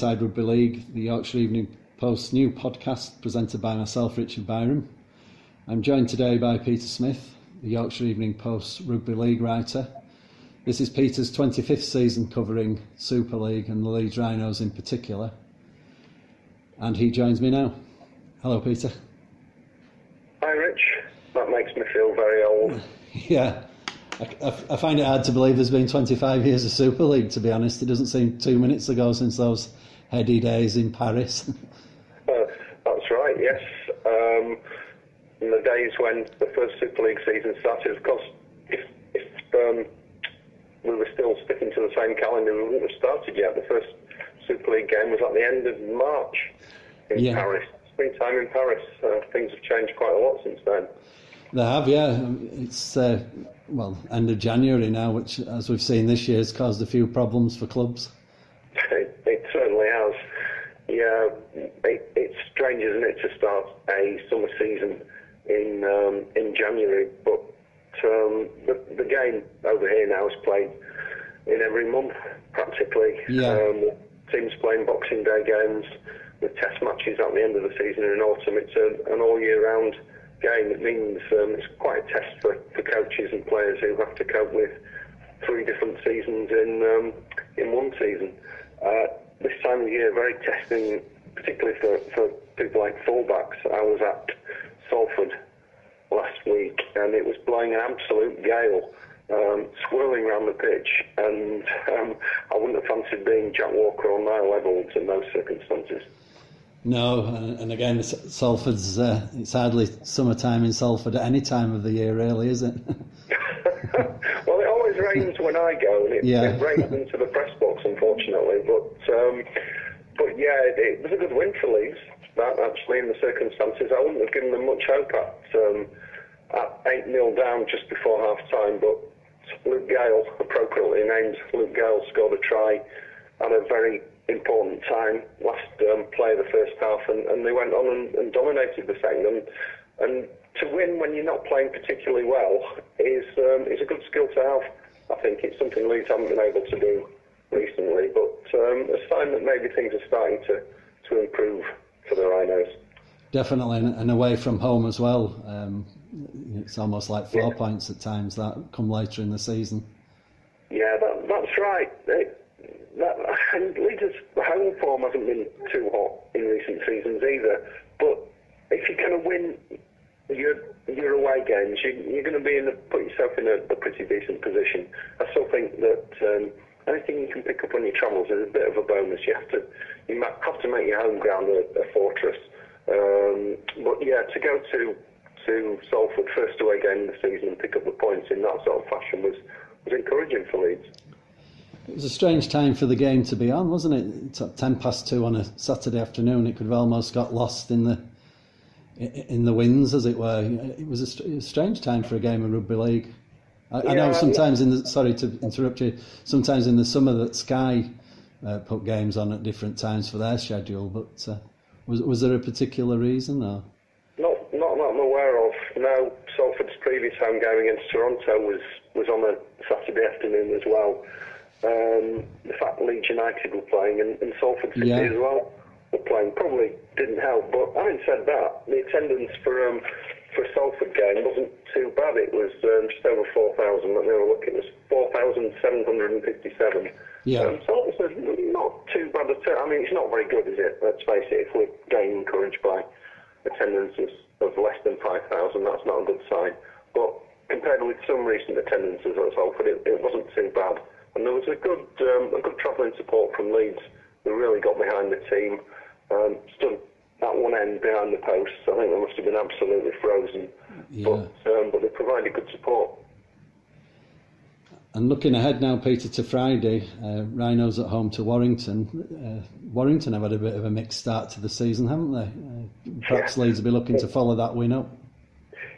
Inside Rugby League, the Yorkshire Evening Post's new podcast presented by myself, Richard Byram. I'm joined today by Peter Smith, the Yorkshire Evening Post's Rugby League writer. This is Peter's 25th season covering Super League and the Leeds Rhinos in particular. And he joins me now. Hello, Peter. Hi, Rich. That makes me feel very old. yeah. I, I, find it hard to believe there's been 25 years of Super League, to be honest. It doesn't seem two minutes ago since those heady days in Paris. uh, that's right, yes. Um, in the days when the first Super League season started, of course, if, if um, we were still sticking to the same calendar, we wouldn't have started yet. The first Super League game was at the end of March in yeah. Paris. Springtime in Paris. Uh, things have changed quite a lot since then. They have, yeah. It's uh, well end of January now, which, as we've seen this year, has caused a few problems for clubs. It, it certainly has. Yeah, it, it's strange, isn't it, to start a summer season in um, in January, but um, the, the game over here now is played in every month practically. Yeah. Um, teams playing Boxing Day games with test matches at the end of the season in autumn. It's a, an all year round game. It means um, it's quite a test for, for coaches and players who have to cope with three different seasons in um, in one season. Uh, this time of year, very testing, particularly for, for people like fullbacks. I was at Salford last week, and it was blowing an absolute gale. Um, swirling around the pitch, and um, I wouldn't have fancied being Jack Walker or Niall Evalds in those circumstances. No, and again, Salford's uh, it's hardly summertime in Salford at any time of the year, really, is it? well, it always rains when I go, and it, yeah. it rains into the press box, unfortunately. But um, but yeah, it, it, was a good win for Leeds. That actually, in the circumstances, I wouldn't have given them much hope at um, at eight 0 down just before half time. But Luke Gale, appropriately named Luke Gale, scored a try at a very important time last um, play of the first half, and, and they went on and, and dominated the second. And, and to win when you're not playing particularly well is um, is a good skill to have. I think it's something Leeds haven't been able to do recently, but um, a sign that maybe things are starting to, to improve for the Rhinos. Definitely, and away from home as well. Um, it's almost like four yeah. points at times that come later in the season. Yeah, that, that's right. It, that, and Leeds' home form hasn't been too hot in recent seasons either. But if you're going to win your your away games, you, are going to be in a, put yourself in a, a pretty decent position. I still think that um, anything you can pick up on your travels is a bit of a bonus. You have to you have to make your home ground a, a fortress. Um, but yeah, to go to to Salford first away game of the season and pick up the points in that sort of fashion was was encouraging for Leeds. It was a strange time for the game to be on, wasn't it? It's at ten past two on a Saturday afternoon. It could have almost got lost in the in the winds, as it were. It was a, a strange time for a game of rugby league. I, yeah, I know sometimes in the sorry to interrupt you. Sometimes in the summer that Sky uh, put games on at different times for their schedule, but uh, was was there a particular reason or? Not not that I'm aware of. No, Salford's previous home game against Toronto was was on a Saturday afternoon as well. Um, the fact that Leeds United were playing and, and Salford City yeah. as well were playing probably didn't help. But having said that, the attendance for um, for a Salford game wasn't too bad. It was um, just over 4,000. Let me have a look. It was 4,757. Yeah. Um, so it was not too bad at all. I mean, it's not very good, is it? Let's face it. If we're getting encouraged by attendances of less than 5,000, that's not a good sign. But compared with some recent attendances at Salford, it, it wasn't too bad. And there was a good um, a good travelling support from Leeds. They really got behind the team. Um, stood at one end behind the posts. I think they must have been absolutely frozen. Yeah. But um, but they provided good support. And looking ahead now, Peter, to Friday, uh, Rhinos at home to Warrington. Uh, Warrington have had a bit of a mixed start to the season, haven't they? Uh, perhaps yeah. Leeds will be looking to follow that win up.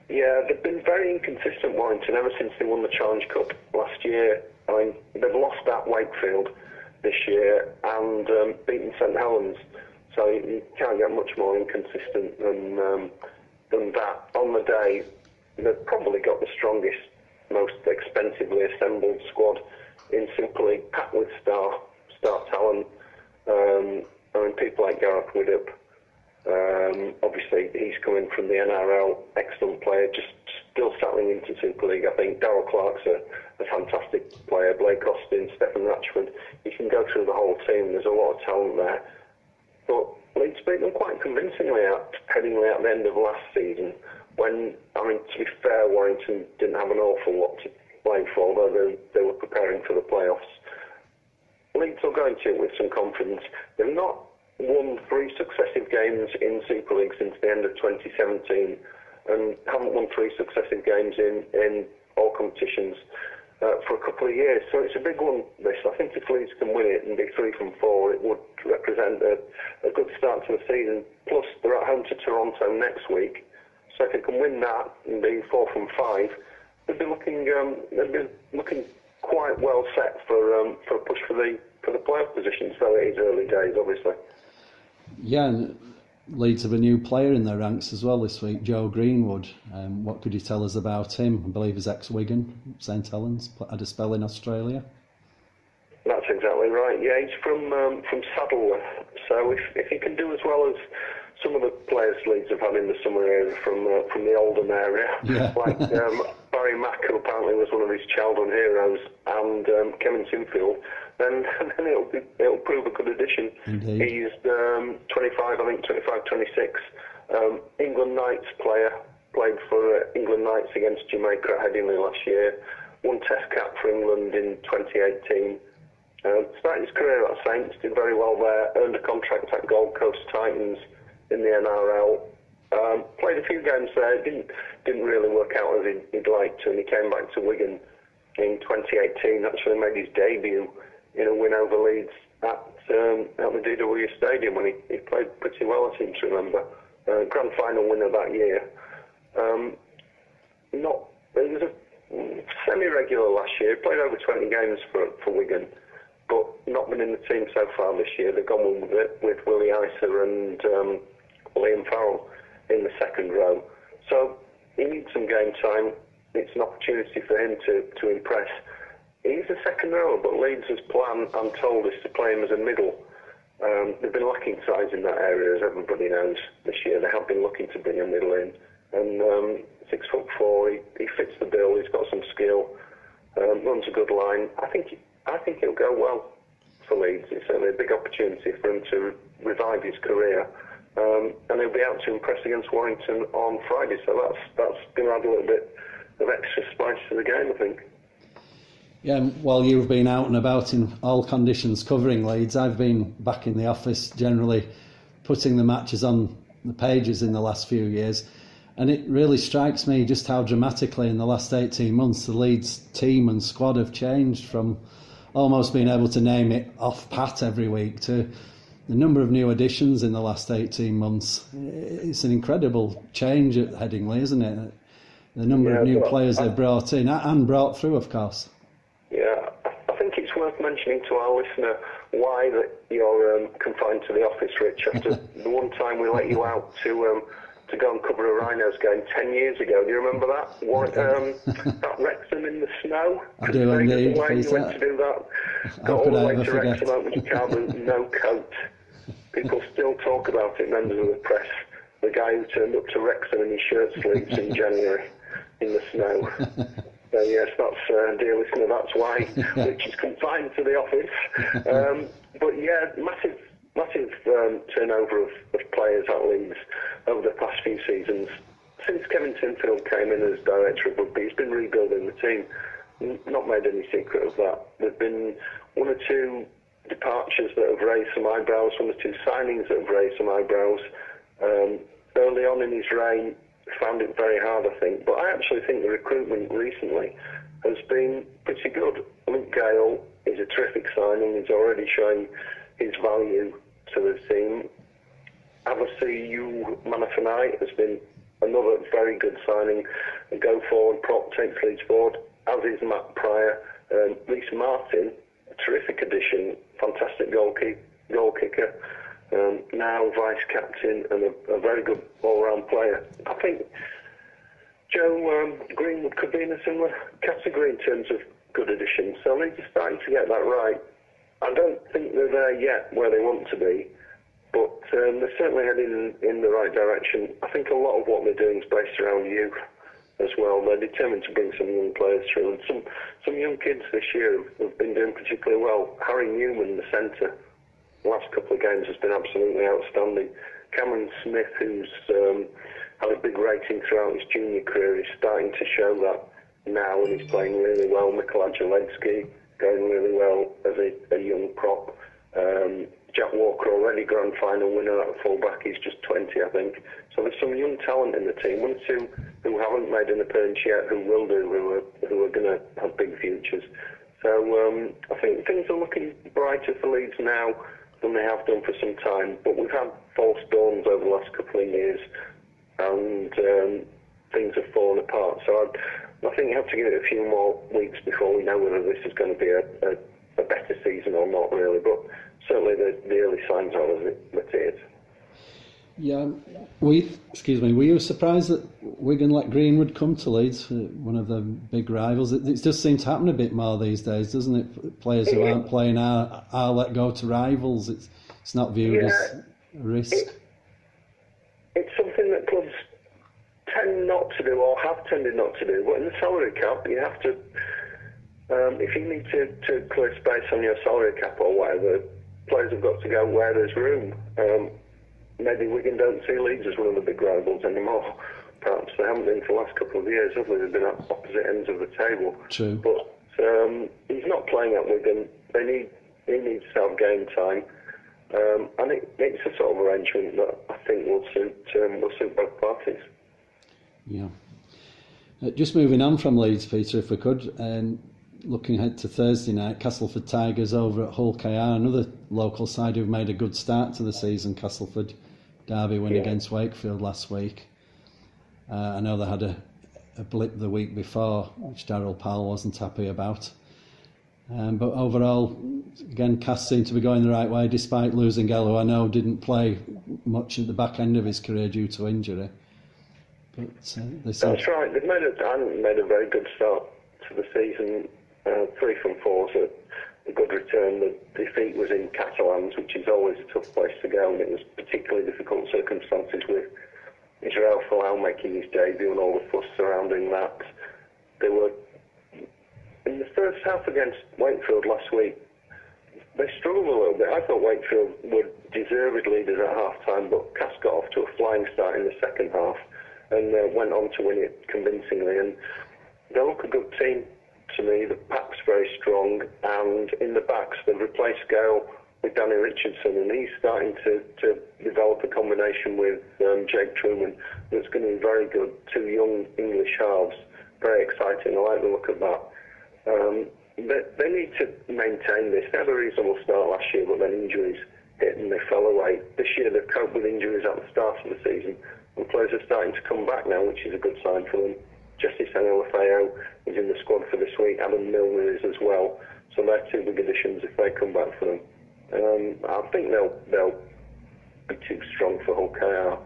Yeah, they've been very inconsistent, Warrington, ever since they won the Challenge Cup last year. I mean, they've lost at Wakefield this year and um, beaten St Helens, so you can't get much more inconsistent than um, than that. On the day, they've probably got the strongest, most expensively assembled squad in League, packed with star star talent. Um, I mean, people like Gareth Widdop, um, obviously he's coming from the NRL, excellent player, just still settling into Super League. I think Daryl Clarke's a, a fantastic player, Blake Austin, Stefan Ratchford. You can go through the whole team, there's a lot of talent there. But Leeds beat them quite convincingly out, Headingley at the end of last season when, I mean, to be fair, Warrington didn't have an awful lot to play for, although they, they were preparing for the playoffs. Leeds are going into it with some confidence. They've not won three successive games in Super League since the end of 2017 and haven't won three successive games in, in all competitions uh, for a couple of years. So it's a big one, this. I think if Leeds can win it and be three from four, it would represent a, a good start to the season. Plus, they're at home to Toronto next week. So if they can win that and be four from five, they'd be looking um, they'd be looking quite well set for um, for a push for the for the playoff positions. Though it is early days, obviously. Yeah, Leeds have a new player in their ranks as well this week, Joe Greenwood. Um, what could you tell us about him? I believe he's ex Wigan, St Helens, had a spell in Australia. That's exactly right. Yeah, he's from um, from Saddleworth. So if if he can do as well as some of the players Leeds have had in the summer area from uh, from the Oldham area, yeah. like um, Barry Mack, who apparently was one of his childhood heroes, and um, Kevin Sinfield, then then it'll be, it'll prove a good addition. Indeed. He's um, 25, I think 25, 26. Um, England Knights player, played for uh, England Knights against Jamaica at Headingley last year. Won Test cap for England in 2018. Uh, started his career at Saints, did very well there. Earned a contract at Gold Coast Titans in the NRL. Um, played a few games there, didn't didn't really work out as he'd, he'd liked to, and he came back to Wigan in 2018. Actually made his debut in a win over Leeds at um, at the DW Stadium when he, he played pretty well. I seem to remember. Uh, grand final winner that year. Um, not he was a semi-regular last year. Played over 20 games for for Wigan but not been in the team so far this year. They've gone with it with Willie Isa and um, Liam Farrell in the second row. So he needs some game time. It's an opportunity for him to, to impress. He's a second rower, but Leeds' plan, I'm told, is to play him as a middle. Um, they've been lacking size in that area, as everybody knows, this year. They have been looking to bring a middle in. And um, six foot four, he, he fits the bill. He's got some skill, um, runs a good line. I think I think he'll go well for Leeds. It's certainly a big opportunity for him to revive his career. Um, and he'll be out to impress against Warrington on Friday. So that's that's going to add a little bit of extra spice to the game, I think. Yeah, while you've been out and about in all conditions covering Leeds, I've been back in the office generally putting the matches on the pages in the last few years. And it really strikes me just how dramatically in the last 18 months the Leeds team and squad have changed from almost being able to name it off pat every week to the number of new additions in the last 18 months. It's an incredible change at Headingley, isn't it? The number yeah, of new players they've brought in and brought through, of course. Yeah, I think it's worth mentioning to our listener why that you're um, confined to the office, Rich. After the one time we let you out to um, to go and cover a Rhinos game 10 years ago. Do you remember that? What, um, that Wrexham in the snow? I do indeed. Way you went to do that. Got all the way to? Wrexham, opened your with no coat. People still talk about it, members of the press. The guy who turned up to Wrexham in his shirt sleeves in January in the snow. Yes, that's uh, dear listener. That's why which is confined to the office. Um, but yeah, massive massive um, turnover of, of, players at Leeds over the past few seasons. Since Kevin Sinfield came in as director of rugby, he's been rebuilding the team. Not made any secret of that. There've been one or two departures that have raised some eyebrows, one or two signings that have raised some eyebrows. Um, early on in his reign, found it very hard, I think. But I actually think the recruitment recently has been pretty good. Luke Gale is a terrific signing. He's already showing his value to the team. Ava Seumanufagai has been another very good signing. A go forward prop takes Leeds forward, as is Matt Prior. Um, Rhyse Martin, a terrific addition, fantastic goal, kick, goal kicker. Um, now vice captain and a, a very good all-round player. I think Joe um, Greenwood could be in a similar category in terms of good additions. So Leeds are starting to get that right. I don't think they're there yet where they want to be, but um, they're certainly heading in, in the right direction. I think a lot of what they're doing is based around youth as well. They're determined to bring some young players through, and some some young kids this year have been doing particularly well. Harry Newman, the centre, last couple of games has been absolutely outstanding. Cameron Smith, who's um, had a big rating throughout his junior career, is starting to show that now, and he's playing really well. Mikolaj Oledzki going really well as a, a young prop. Um, Jack Walker already grand final winner at fullback. He's just 20, I think. So there's some young talent in the team. One or two who haven't made an appearance yet, who will do, who are, who are going to have big futures. So um, I think things are looking brighter for Leeds now than they have done for some time. But we've had false dawns over the last couple of years, and um, things have fallen apart. So I, I think you have to give it a few more weeks before we know whether this is going to be a, a, a better season or not, really. But certainly the, the early signs are that it is. Yeah, we excuse me. Were you surprised that Wigan let Greenwood come to Leeds, one of the big rivals? It, it just seems to happen a bit more these days, doesn't it? Players who aren't playing are, are let go to rivals. It's it's not viewed yeah, as a risk. It, it's something that clubs tend not to do or have tended not to do. But in the salary cap, you have to. Um, if you need to, to clear space on your salary cap or whatever, players have got to go where there's room. Um, maybe Wigan don't see Leeds as one of the big rivals anymore. Perhaps they haven't been for the last couple of years, have they? They've been at opposite ends of the table. True. But um, he's not playing at Wigan. They need he needs to have game time. Um, and it, it's a sort of arrangement that I think will suit um, will suit both parties. Yeah. Uh, just moving on from Leeds, Peter, if we could, and looking ahead to Thursday night, Castleford Tigers over at Hull KR, another local side who've made a good start to the season. Castleford Derby win yeah. against Wakefield last week. Uh, I know they had a, a, blip the week before, which Daryl Powell wasn't happy about. Um, but overall, again, Cass seemed to be going the right way despite losing Gallo. I know didn't play much at the back end of his career due to injury. But uh, That's right. They've made a, made a very good start to the season. Uh, three from four a, good return. The defeat was in Catalans, which is always a tough place to go, and it was particularly difficult circumstances with Israel Folau making his debut and all the fuss surrounding that. They were in the first half against Wakefield last week. They struggled a little bit. I thought Wakefield were deserved leaders at half time, but Cass got off to a flying start in the second half and uh, went on to win it convincingly. And they look a good team to me. The pack's very strong, and in the backs they've replaced Gale with Danny Richardson, and he's starting to, to develop a combination with um, Jake Trueman that's going to be very good. Two young English halves, very exciting. I like the look of that. Um, they, they need to maintain this. They had a reasonable start last year, but then injuries hit and they fell away. This year they've coped with injuries at the start of the season, and players are starting to come back now, which is a good sign for them. Jesse Sene-Lefao is in the squad for this week. Adam Milner is as well. So they're two big additions if they come back for them. Um, I think they'll they'll be too strong for Hull KR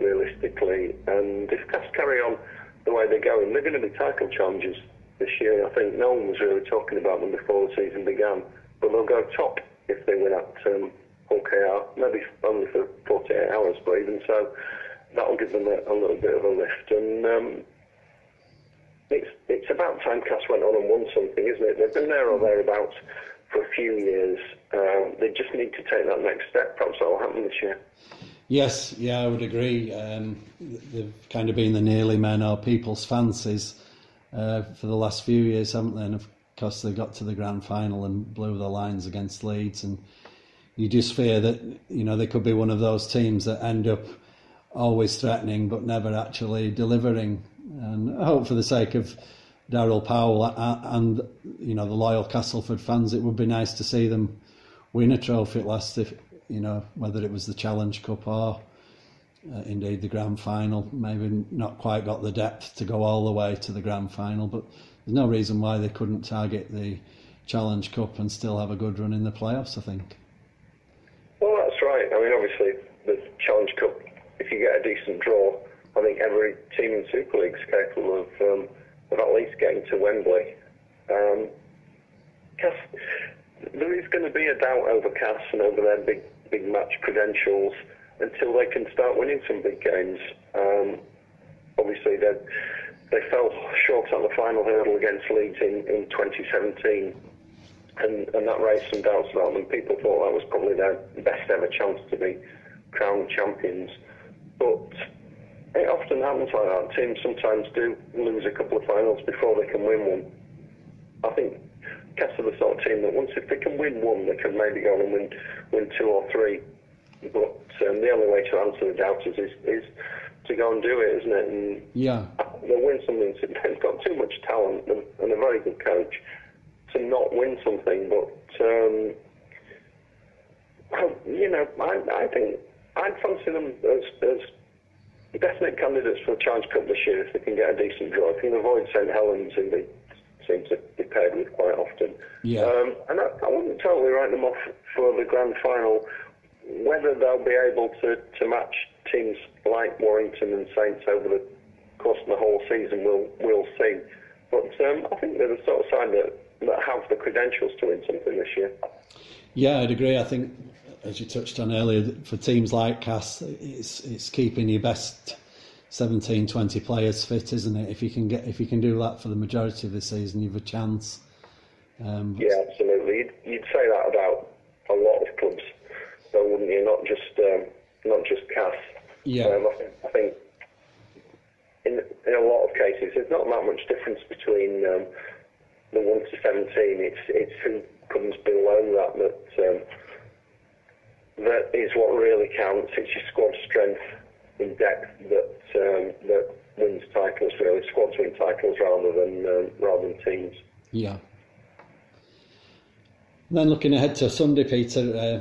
realistically. And if Cass carry on the way they're going, they're going to be title challengers this year. I think no one was really talking about them before the season began, but they'll go top if they win at um, Hull KR. Maybe only for 48 hours, but even so, that'll give them a, a little bit of a lift. And um, it's it's about time Cass went on and won something, isn't it? They've been there or thereabouts for a few years. Um, they just need to take that next step. Perhaps that will happen this year. Yes, yeah, I would agree. Um, they've kind of been the nearly men or people's fancies uh, for the last few years, haven't they? And of course, they got to the grand final and blew the lines against Leeds, and you just fear that you know they could be one of those teams that end up always threatening but never actually delivering and I uh, hope for the sake of Daryl Powell uh, uh, and you know the loyal Castleford fans, it would be nice to see them win a trophy at last. If you know whether it was the Challenge Cup or uh, indeed the grand final, maybe not quite got the depth to go all the way to the grand final, but there's no reason why they couldn't target the Challenge Cup and still have a good run in the playoffs. I think. Well, that's right. I mean, obviously the Challenge Cup, if you get a decent draw I think every team in Super League is capable of, um, of at least getting to Wembley. Um, there is going to be a doubt over Cass and over their big big match credentials until they can start winning some big games. Um, obviously, they they fell short on the final hurdle against Leeds in, in 2017, and, and that raised some doubts about them. People thought that was probably their best ever chance to be crowned champions, but it often happens like that. Teams sometimes do lose a couple of finals before they can win one. I think Cass are the sort of team that once if they can win one, they can maybe go and win win two or three. But um, the only way to answer the doubters is, is to go and do it, isn't it? And yeah, they'll win something. They've got too much talent and, and a very good coach to not win something. But um, you know, I, I think I'd fancy them as, as definite candidates for Challenge Cup this year if they can get a decent draw. If you can avoid St Helens, who they seem to be paired with quite often. Yeah. Um, and I, I wouldn't totally write them off for the grand final. Whether they'll be able to, to match teams like Warrington and Saints over the course of the whole season, we'll, we'll see. But um, I think they're the sort of side that, that have the credentials to win something this year. Yeah, I'd agree. I think as you touched on earlier, for teams like Cass, it's it's keeping your best 17, 20 players fit, isn't it? If you can get if you can do that for the majority of the season, you've a chance. Um, yeah, absolutely. You'd, you'd, say that about a lot of clubs, though, wouldn't you? Not just um, not just Cass. Yeah. Um, I, think, I think in in a lot of cases, there's not that much difference between um, the one to seventeen. It's it's who comes below that that um, that is what really counts. It's your squad strength and depth that um, that wins titles. Really, squads win titles rather than um, rather than teams. Yeah. then looking ahead to Sunday, Peter, uh,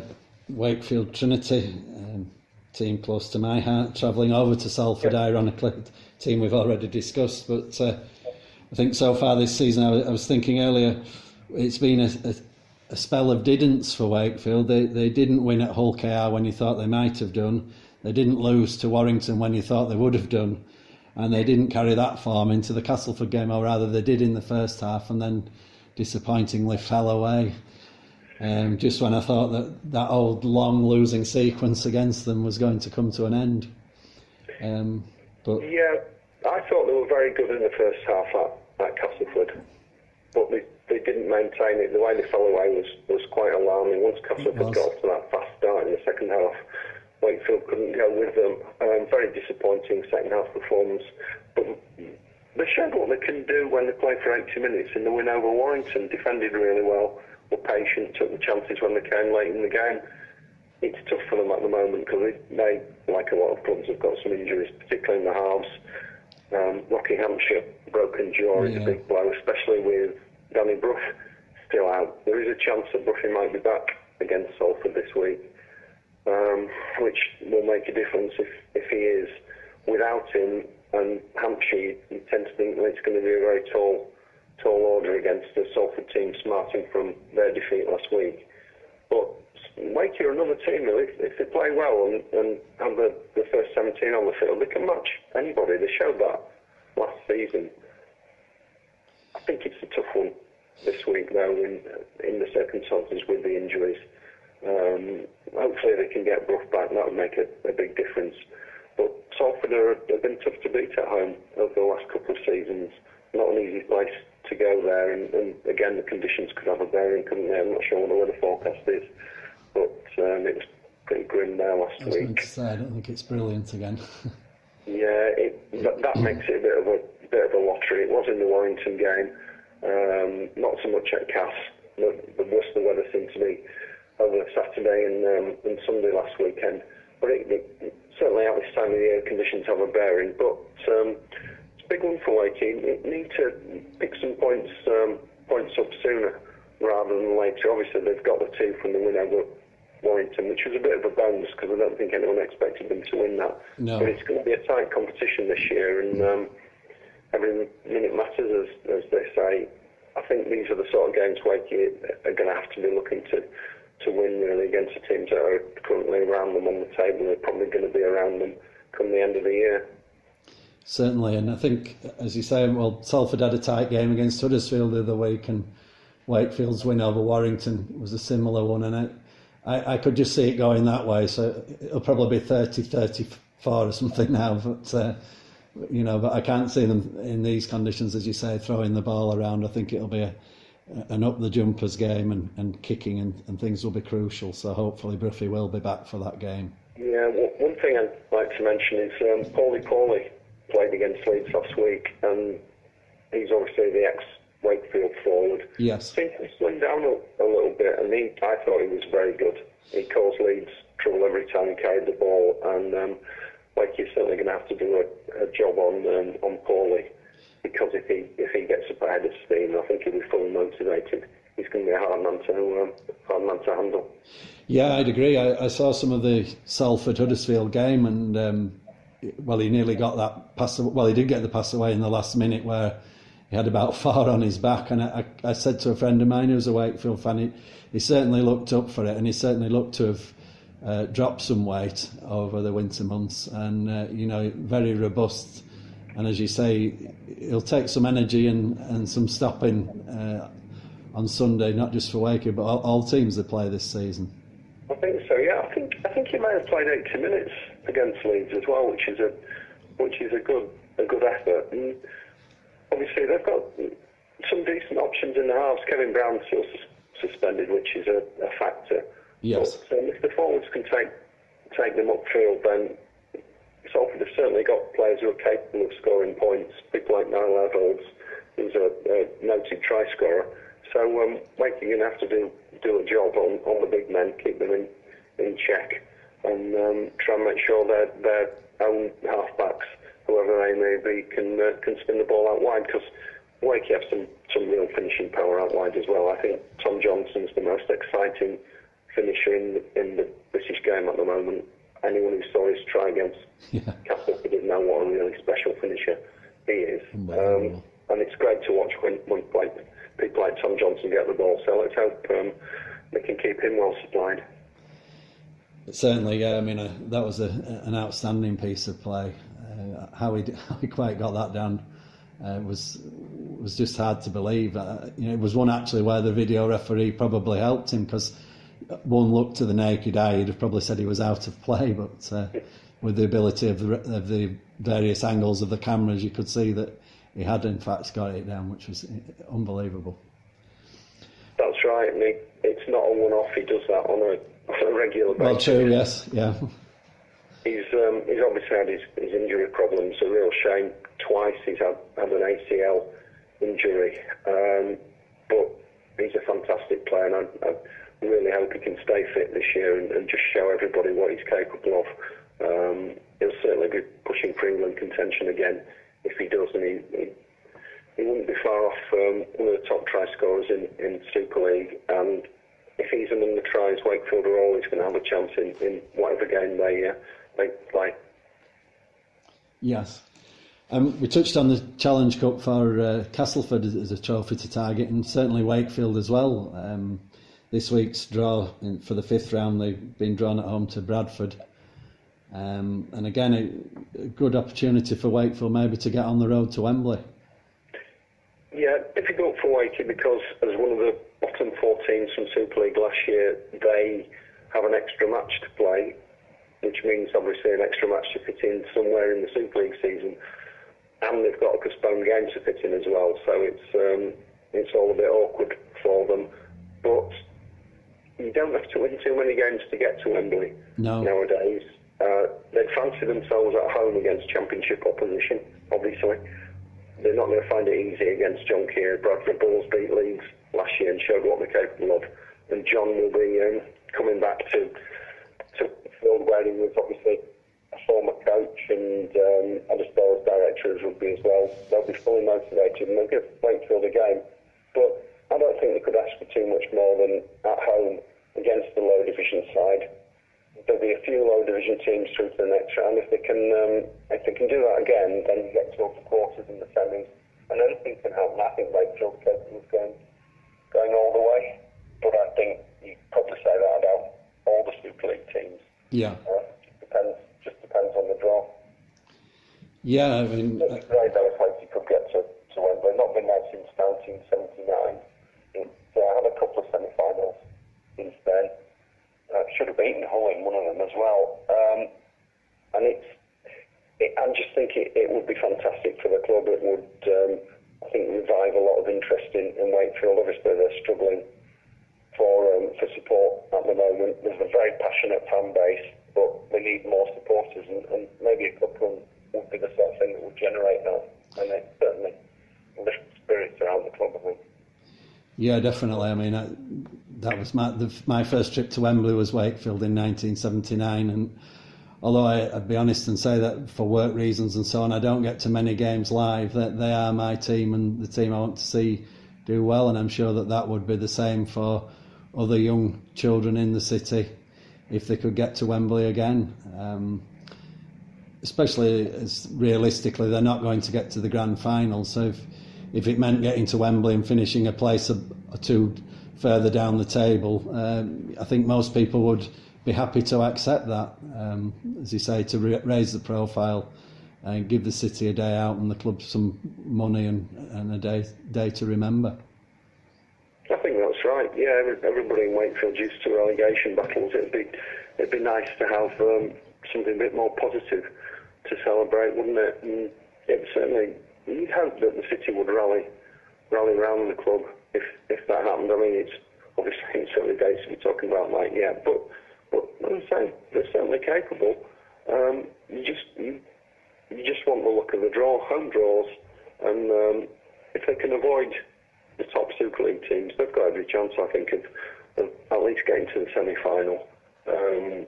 Wakefield Trinity, um, team close to my heart, travelling over to Salford. Yeah. Ironically, team we've already discussed, but uh, I think so far this season, I was, I was thinking earlier, it's been a, a a spell of didn'ts for Wakefield. They they didn't win at Hull KR when you thought they might have done. They didn't lose to Warrington when you thought they would have done, and they didn't carry that form into the Castleford game, or rather they did in the first half, and then disappointingly fell away. Um, just when I thought that that old long losing sequence against them was going to come to an end. Um, but yeah, I thought they were very good in the first half at, at Castleford, but they they didn't maintain it. The way they fell away was, was quite alarming. Once Castleford got off to that fast start in the second half, Wakefield couldn't go with them. Um, very disappointing second half performance. But they showed what they can do when they play for 80 minutes in the win over Warrington. Defended really well, were patient, took the chances when they came late in the game. It's tough for them at the moment because they, they, like a lot of clubs, have got some injuries, particularly in the halves. Um, Hampshire broken jaw yeah. is a big blow, especially with Danny Brough still out. There is a chance that Broughy might be back against Salford this week, um, which will make a difference if, if he is. Without him and Hampshire, you tend to think that it's going to be a very tall tall order against the Salford team smarting from their defeat last week. But Wake are another team if, if they play well and, and have the, the first 17 on the field, they can match anybody. They showed that last season. I think it's a tough one this week now in, in the circumstances with the injuries. Um, hopefully they can get Brough back. That would make a, a big difference. But Salford are, have been tough to beat at home over the last couple of seasons. Not an easy place to go there, and, and again the conditions could have a bearing, couldn't they? I'm not sure what the weather forecast is, but um, it was pretty grim there last I week. To say, I don't think it's brilliant again. yeah, it, that, that makes it a bit of a bit of a lottery. It was in the Warrington game. Um, not so much at Cass. The, the worse the weather seemed to be over Saturday and, um, and Sunday last weekend. But it, it, certainly at this time of the year, conditions have a bearing. But um, it's a big one for Wakey. It need to pick some points um, points up sooner rather than later. Obviously, they've got the two from the win over Warrington, which was a bit of a bonus because I don't think anyone expected them to win that. No. But it's going to be a tight competition this year, and um, every minute matters, as, as they say. I think these are the sort of games you are going to have to be looking to, to win really against the teams that are currently around them on the table. They're probably going to be around them come the end of the year. Certainly, and I think, as you say, well, Salford had a tight game against Huddersfield the other week, and Wakefield's win over Warrington was a similar one, and I, I could just see it going that way. So it'll probably be 30 34 or something now, but. Uh, you know, but I can't see them in these conditions, as you say, throwing the ball around. I think it'll be a, an up the jumpers game and, and kicking and, and things will be crucial. So hopefully Broughy will be back for that game. Yeah, well, one thing I'd like to mention is um, Pauli Pauli played against Leeds last week, and he's obviously the ex Wakefield forward. Yes. Seems to slim down a, a, little bit, and he, I thought he was very good. He caused Leeds trouble every time he carried the ball, and um, Wakey's certainly going to have to do a, a job on um, on Pauli because if he if he gets a bit of steam, I think he'll be fully motivated. He's going to be a hard man to um, hard man to handle. Yeah, I'd agree. I, I saw some of the Salford Huddersfield game, and um, well, he nearly got that pass. Well, he did get the pass away in the last minute where he had about four on his back. And I, I, I said to a friend of mine who was a Wakefield fan, he, he certainly looked up for it, and he certainly looked to have uh, some weight over the winter months, and uh, you know, very robust. And as you say, it'll take some energy and, and some stopping uh, on Sunday, not just for Wakey, but all, all teams that play this season. I think so. Yeah, I think I think he may have played 80 minutes against Leeds as well, which is a which is a good a good effort. And obviously they've got some decent options in the halves. Kevin Brown still sus- suspended, which is a, a factor. Yes. But um, if the forwards can take take them upfield, then Salford have certainly got players who are capable of scoring points. People like Niall Evalds, who's a, a noted try scorer. So um, to have to do do a job on, on the big men, keep them in, in check, and um, try and make sure that their own halfbacks, whoever they may be, can uh, can spin the ball out wide. Because Wakey have some some real finishing power out wide as well. I think Tom Johnstone's the most exciting finisher in the, in the British game at the moment. Anyone who saw his try against yeah. Castleford didn't know what a really special finisher he is. Um, and it's great to watch when, when like, people like Tom Johnstone get the ball. So let's hope um, they can keep him well supplied. Certainly, yeah. I mean, uh, that was a, an outstanding piece of play. Uh, how he how he quite got that down uh, was was just hard to believe. Uh, you know, it was one actually where the video referee probably helped him because one look to the naked eye, you'd have probably said he was out of play, but uh, with the ability of the, of the various angles of the cameras, you could see that he had in fact got it down, which was unbelievable. That's right, and he, it's not a one-off. He does that on a, on a regular basis. Well, true, yes, yeah. He's um, he's obviously had his, his injury problems. A real shame. Twice he's had, had an ACL injury, um, but he's a fantastic player, and I, I really hope he can stay fit this year and, and just show everybody what he's capable of. Um, he'll certainly be pushing for England contention again if he does, and he, he, he wouldn't be far off um, one of the top try scorers in, in Super League. And if he's among the tries, Wakefield are always going to have a chance in, in whatever game they uh, they play. Yes. Um, we touched on the Challenge Cup for uh, Castleford as, a trophy to target, and certainly Wakefield as well. Um, this week's draw in, for the fifth round, they've been drawn at home to Bradford. Um, and again, a, a, good opportunity for Wakefield maybe to get on the road to Wembley. Yeah, difficult for Wakey because as one of the bottom four teams from Super League last year, they have an extra match to play, which means obviously an extra match to fit in somewhere in the Super League season, and they've got a postponed game to fit in as well. So it's um, it's all a bit awkward for them, but you don't have to win too many games to get to Wembley no. nowadays. Uh, they'd fancy themselves at home against Championship opposition, obviously. They're not going to find it easy against John Kear. Bradford Bulls beat Leeds last year and showed what they're capable of. And John will be um, coming back to to field where he was obviously a former coach and um, a sports director as rugby as well. They'll be fully motivated and they'll give Wakefield a game. But I don't think they could ask for too much more than at home against the low division side. There'll be a few low division teams through to the next round. If they can, um, if they can do that again, then you get to the quarters and the semis, and anything can happen. I think Wakefield capable of going going all the way, but I think you probably say that about all the Super League teams. Yeah. Uh, just depends. Just depends on the draw. Yeah, I mean. It'd be great though if Wakey could get to, to Wembley. Not been there since 1979 it's semi-finals since then. Uh, should have beaten Hull in one of them as well. Um, and it's, it, I just think it, it would be fantastic for the club. It would, um, I think, revive a lot of interest in, in Wakefield. Obviously, they're struggling for um, for support at the moment. There's a very passionate fan base, but we need more supporters, and, and maybe a couple would be the sort of thing that would generate that, and it certainly lift spirits around the club. I think. Yeah, definitely. I mean, I, that was my the, my first trip to Wembley was Wakefield in 1979, and although I, would be honest and say that for work reasons and so on, I don't get to many games live. That they are my team and the team I want to see do well, and I'm sure that that would be the same for other young children in the city if they could get to Wembley again. Um, especially as realistically, they're not going to get to the grand final. So if, if it meant getting to Wembley and finishing a place or two further down the table, um, I think most people would be happy to accept that. Um, as you say, to re- raise the profile and give the city a day out and the club some money and, and a day day to remember I think that's right. Yeah, everybody in Wakefield used to relegation battles. It'd be it'd be nice to have um, something a bit more positive to celebrate, wouldn't it? And it certainly you'd hope that the city would rally rally around the club if if that happened. I mean, it's obviously it's early days to be talking about like yeah, but but I'm saying they're certainly capable. Um, you just you, you just want the look of the draw, home draws, and um, if they can avoid the top Super League teams, they've got every chance, I think, of, of at least getting to the semi-final. Um,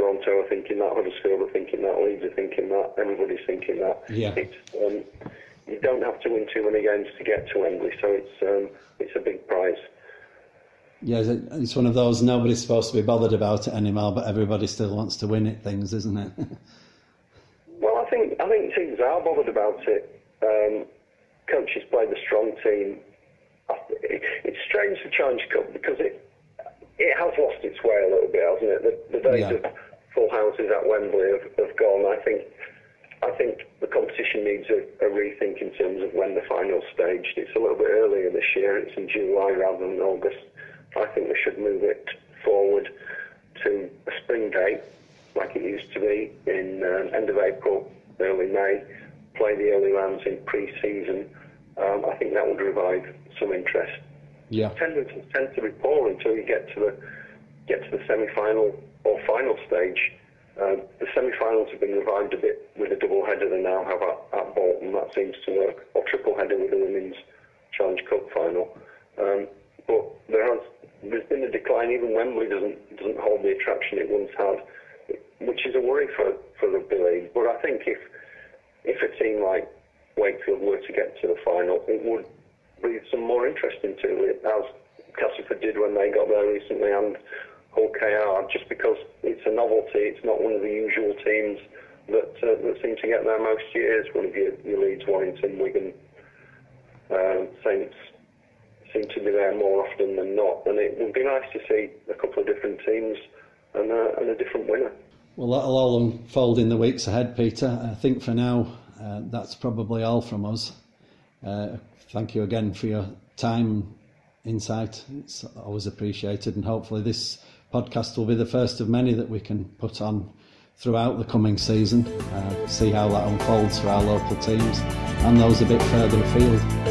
Toronto are thinking that, Huddersfield are thinking that, Leeds are thinking that, everybody's thinking that. Yeah. It's, um, you don't have to win too many games to get to Wembley, so it's um, it's a big prize. Yeah, it's one of those nobody's supposed to be bothered about it anymore, but everybody still wants to win it. Things, isn't it? well, I think I think teams are bothered about it. Um, coaches play the strong team. It's strange the Challenge Cup because it it has lost its way a little bit, hasn't it? The, the days yeah. of full houses at Wembley have, have gone. I think I think the competition needs a, a, rethink in terms of when the final's staged. It's a little bit earlier this year. It's in July rather than August. I think they should move it forward to a spring date, like it used to be in um, end of April, early May. Play the early rounds in pre-season um, I think that would revive some interest. Yeah. Attendance tends to be poor until you get to the get to the semi-final or final stage. Um, the semi-finals have been revived a bit with a double header they now have at, at Bolton. That seems to work, or triple header with the women's Challenge Cup final. Um, but there has there's been a decline. Even Wembley doesn't doesn't hold the attraction it once had, which is a worry for for rugby league. But I think if if a team like Wakefield were to get to the final, it would breathe some more interest into it, as Castleford did when they got there recently, and Hull KR, just because it's a novelty. It's not one of the usual teams that uh, that seem to get there most years. One of your, your Leeds, Warrington, Wigan, uh, Saints seem to be there more often than not, and it would be nice to see a couple of different teams and, uh, and a different winner. Well, that'll all unfold in the weeks ahead, Peter. I think for now uh, that's probably all from us. Uh, thank you again for your time insight. It's always appreciated, and hopefully, this podcast will be the first of many that we can put on throughout the coming season. Uh, see how that unfolds for our local teams and those a bit further afield.